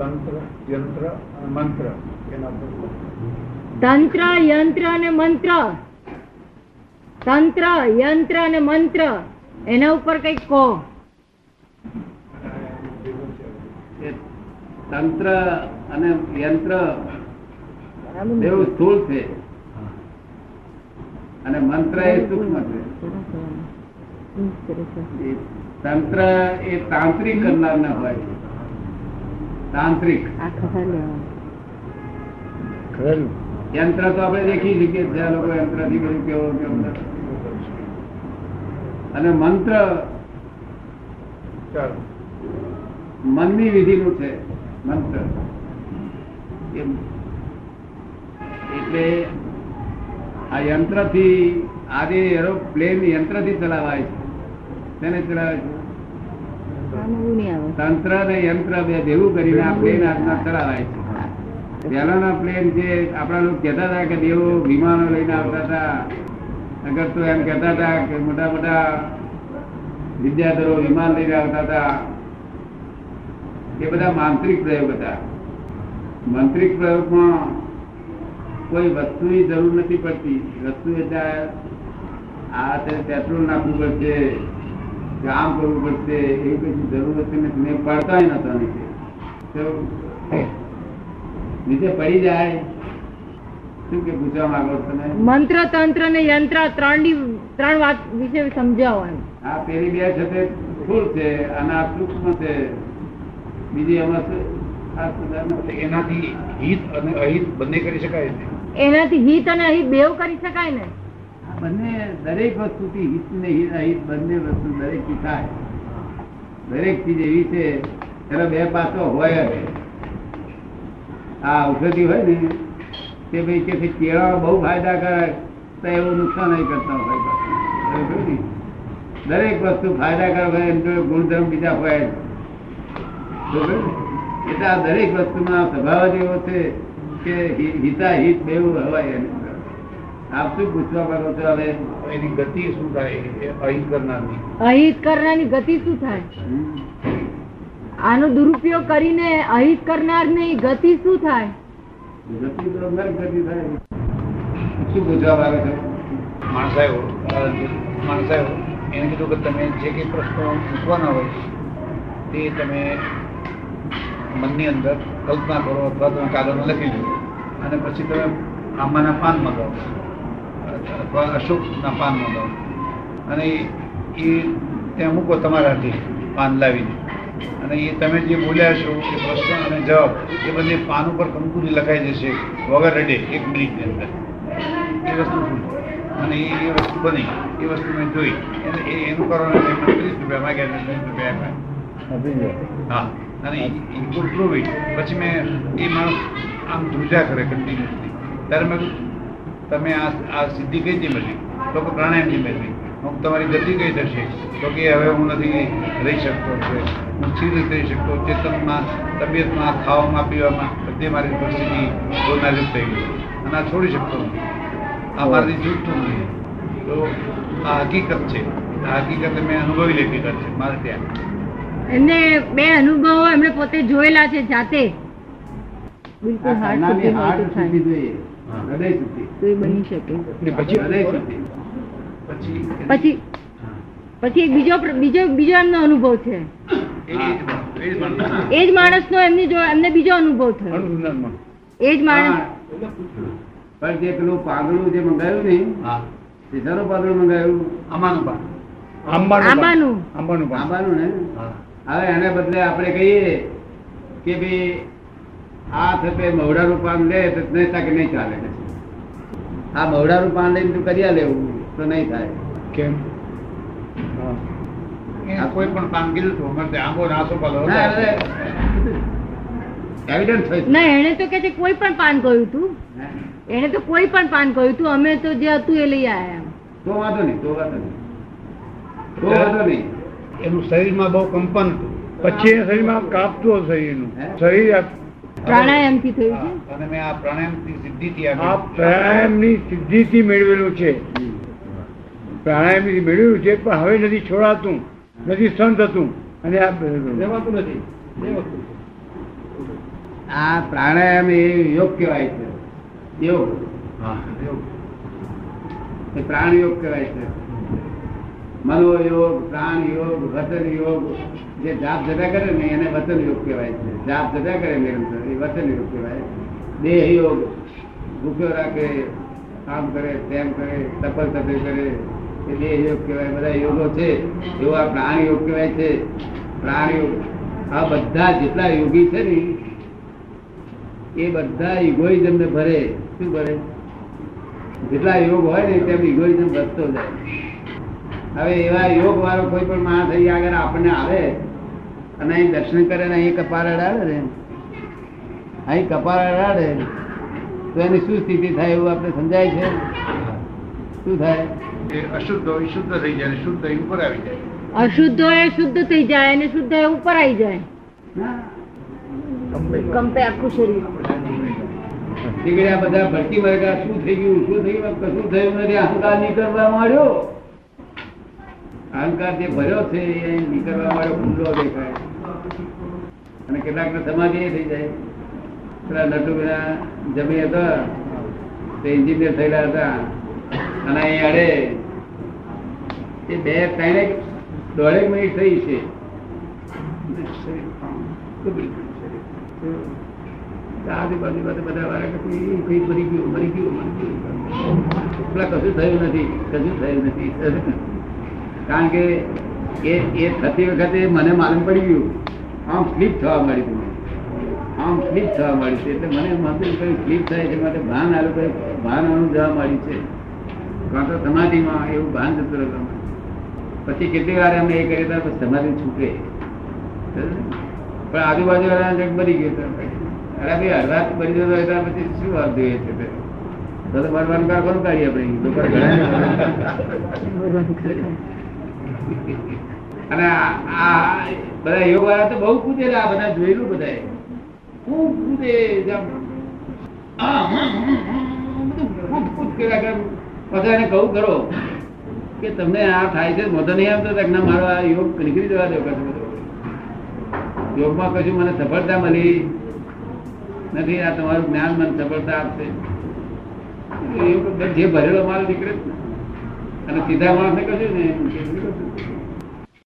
તંત્ર યંત્ર અને મંત્ર એના તંત્ર યંત્ર અને મંત્ર. તંત્ર યંત્ર અને મંત્ર. એના ઉપર કંઈક કહો. એ તંત્ર અને યંત્ર એવું સ્થૂળ છે. અને મંત્ર એ સૂક્ષ્મ છે. તંત્ર એ તાંત્રિક કરનાર ના હોય છે. તાંત્રિક. યંત્ર તો આપણે દેખી શકીએ જ્યાં આ લોકો યંત્રથી બધું કેવો કેવો અને મંત્ર મનની વિધિ નું છે મંત્ર. એટલે આ યંત્રથી આજે એરોપ્લેન યંત્રથી ચલાવાય છે તેને ચલાવે છે. તંત્ર ને યંત્ર બે ભેગું કરીને આ પ્લેન આજના ચલાવાય છે. પહેલાના પ્લેન જે આપણા લોકો કહેતા હતા કે દેવો વિમાનો લઈને આવતા હતા. અગર તો એમ કહેતા હતા કે મોટા મોટા વિદ્યાધરો વિમાન લઈને આવતા હતા. એ બધા માંત્રિક પ્રયોગ હતા. માંત્રિક પ્રયોગમાં કોઈ વસ્તુની જરૂર નથી પડતી. વસ્તુ એટલે આ પેટ્રોલ નાખવું પડશે કે આમ કરવું પડશે એવી કઈ જરૂર હશે ને? મેં પડતા નતા નીચે નીચે પડી જાય. શું કે પૂછવા માંગો તમે? મંત્ર તંત્ર ને યંત્ર ત્રણ ત્રણ વાત વિશે સમજાવો એમ. આ પેલી બે છે તે સ્થૂળ છે અને આ સૂક્ષ્મ છે. બીજી એમાં શું? આ સુધારણા એનાથી હિત અને અહિત બંને કરી શકાય એનાથી હિત અને અહિત બેવ કરી શકાય ને? બંને દરેક વસ્તુથી હિત ને હિત બંને વસ્તુ દરેકથી થાય દરેક ચીજ એવી છે, એનો બે પાસો હોય જ આ ઔષધિ હોય ને તે ભાઈ કે કેળા બહુ ફાયદાકારક તો એવું નુકસાન નહીં કરતા હોય? દરેક વસ્તુ ફાયદાકારક હોય તો ગુણધર્મ બીજા હોય જ. એટલે આ દરેક વસ્તુમાં સ્વભાવ જ એવો છે કે હિ- હિતાહિત બેવું હોય એને. આપ શું પૂછવા માંગો છો હવે? એની ગતિ શું થાય? અહિત કરનારની. અહિત કરનારની ગતિ શું થાય? આનો દુરુપયોગ કરીને અહિત કરનારની ગતિ શું થાય? ગતિ તો ગતિ થાય. શું પૂછવા માંગો છો? માણસ આવ્યો. અ, એને કીધું કે તમે જે કંઈ પ્રશ્નો પૂછવાના હોય તે તમે મનની અંદર કલ્પના કરો અથવા તમે કાગળમાં લખી લો. અને પછી તમે આંબાના પાન મગાવો. અથવા અશોકના પાન મગાવો અને એ ત્યાં મૂકો તમારાથી પાન લાવીને. અને એ તમે જે બોલ્યા છો એ પ્રશ્ન અને જવાબ એ બંને પાન ઉપર કંકુરી લખાઈ જશે વગર રડે એક મિનિટની અંદર. એ વસ્તુ અને એ વસ્તુ બની. એ વસ્તુ મેં જોઈ. અને એ એનું કરવાનું એમને ત્રીસ રૂપિયા માગ્યા ત્રીસ રૂપિયા હા. અને એ ગુડ પછી મેં એ માણસ આમ ધ્રુજા કરે કન્ટિન્યુઅસલી ત્યારે મેં તમે આ આ સિદ્ધિ કઈ રીતે મેળવી? તો કે પ્રાણાયામની મેળવી. હું તમારી ગતિ કઈ થશે? તો કે હવે હું નથી રહી શકતો હું સ્થિર રહી શકતો. ચેતનમાં તબિયતમાં ખાવામાં પીવામાં બધે મારી પરિસ્થિતિ બહુ થઈ ગઈ. અને આ છોડી શકતો નથી. આ મારાથી છૂટતું નથી. તો આ હકીકત છે. આ હકીકત મેં અનુભવી લેતી છે મારે ત્યાં. એમને બે અનુભવો એમણે પોતે જોયેલા છે જાતે. બિલકુલ હાર્ટ સુધી હાર્ટ સુધી જોઈએ. હૃદય સુધી બની શકે. પછી હૃદય સુધી પછી પછી પછી એક બીજો બીજો બીજો એમનો અનુભવ છે. એ જ માણસ, માણસનો એમની જો એમને બીજો અનુભવ થયો. એ જ માણસ પણ જે પેલું પાંદડું જે મંગાવ્યું ને હા. તે શાનું પાંદડું મંગાવ્યું? અમાનું પાન આંબાનું. આંબાનું. અંબાનું આંબાનું ને? હવે એને બદલે આપણે કહીએ કે ભાઈ આ થતે મવડાનું પાન લે તો નહીં થાય કે નહીં ચાલે? આ મવડાનું પાન લઈને તું કર્યા લેવું તો નહીં થાય. કેમ? કોઈ પણ પાન કીધું આંબો નાસો પાલો છે. ના એને તો કે છે કોઈ પણ પાન કહ્યું તું. એને તો કોઈ પણ પાન કહ્યું તું અમે તો જે હતું એ લઈ આયા એમ. તો વાંધો નહીં તો વાંધો નહીં. તો વાંધો નહીં. એનું શરીરમાં બહુ કંપન હતું પછી એ શરીરમાં કાપતું એનું. શરીર આ- પ્રાણાયામથી થયું છે? અને મેં આ પ્રાણાયામથી સિદ્ધિથી આ આ પ્રાણાયામની સિદ્ધિથી મેળવેલું છે. હમ. પ્રાણાયામથી મેળવેલું છે પણ હવે નથી છોડાતું નથી સહન થતું અને આ રહેવાતું નથી. આ પ્રાણાયામ એ યોગ કહેવાય છે. યોગ. હા યોગ. એ પ્રાણ યોગ કહેવાય છે. મનો યોગ પ્રાણ યોગ વચન યોગ જે જાપ જતા કરે ને એને વચન યોગ કહેવાય છે. જાપ જતા કરે નિરંતર એ વચન યોગ કહેવાય. દેહ યોગ ભૂખ્યો રાખે, કામ કરે, તેમ કરે તપલ તપે કરે, એ દેહ યોગ કહેવાય. બધા યોગો છે. એવો આ પ્રાણ યોગ કહેવાય છે. પ્રાણ યોગ આ બધા જેટલા યોગી છે ને, એ બધા ઇગોઇઝમ ભરે. શું ભરે? જેટલા યોગ હોય ને તેમ ઇગોઇઝમ વધતો જાય. હવે એવા યોગ વાળો કોઈ પણ માણસ અહીં આગળ આપણને આવે અને અહીં દર્શન કરે ને અહીં કપાળ અડાડે ને. અહીં કપાળ અડાડે તો એની શું સ્થિતિ થાય એવું આપણે સમજાય છે? શું થાય? એ અશુદ્ધ હોય શુદ્ધ થઈ જાય અને શુદ્ધ હોય ઉપર આવી જાય. અશુદ્ધ હોય એ શુદ્ધ થઈ જાય અને શુદ્ધ હોય એ ઉપર આવી જાય. હા. કંપે આખું શરીર. બધા ભરતી વર્ગા શું થઈ ગયું શું થઈ ગયું? કશું થયું નથી. અહંકાર નીકળવા માંડ્યો. અહંકાર જે ભર્યો છે એ નીકળવા વાળો ખુલ્લો દેખાય. અને કેટલાક સમાધિ એ થઈ જાય. પેલા નટુભાઈ જમી હતા, તે એન્જિનિયર થયેલા હતા. અને અહીં અડે. એ બે ત્રણેક દોઢેક મિનિટ થઈ છે. આજુબાજુ બધા વાળા કે કઈ મરી ગયું મરી ગયું મરી ગયું. પેલા કશું થયું નથી, કશું થયું નથી. કારણ કે એ એ થતી વખતે મને માલુમ પડી ગયું. આમ સ્લીપ થવા મળી હતું આમ સ્લીપ થવા મળી છે. એટલે મને માથું કઈ સ્લીપ થાય છે માટે ભાન આલું કઈ ભાન આનું જવા મળ્યું છે. કાં તો સમાધિમાં એવું ભાન જતું રહેતું પછી કેટલી વાર અમે એ કરીએ તો સમાધિ છૂટે. પણ આજુબાજુ વાળા મરી ગયું અરે ભાઈ અડધા મરી જતો હોય તો પછી શું વાત જોઈએ છે તે? મરવાનું કાર કોણ કાઢીએ આપણે? અને આ બધા યોગ વાળા તો બહુ કૂદેલા બધા જોયેલું બધા ખૂબ કૂદે. પછી કહું, કરો. કે તમને આ થાય છે મોટો નહીં આવતો ના મારો આ યોગ નીકળી જવા દો કશું યોગમાં કશું મને સફળતા મળી નથી, આ તમારું જ્ઞાન મને સફળતા આપશે. જે ભરેલો માલ નીકળે જ ને. અને સીધા માણસે કશું ને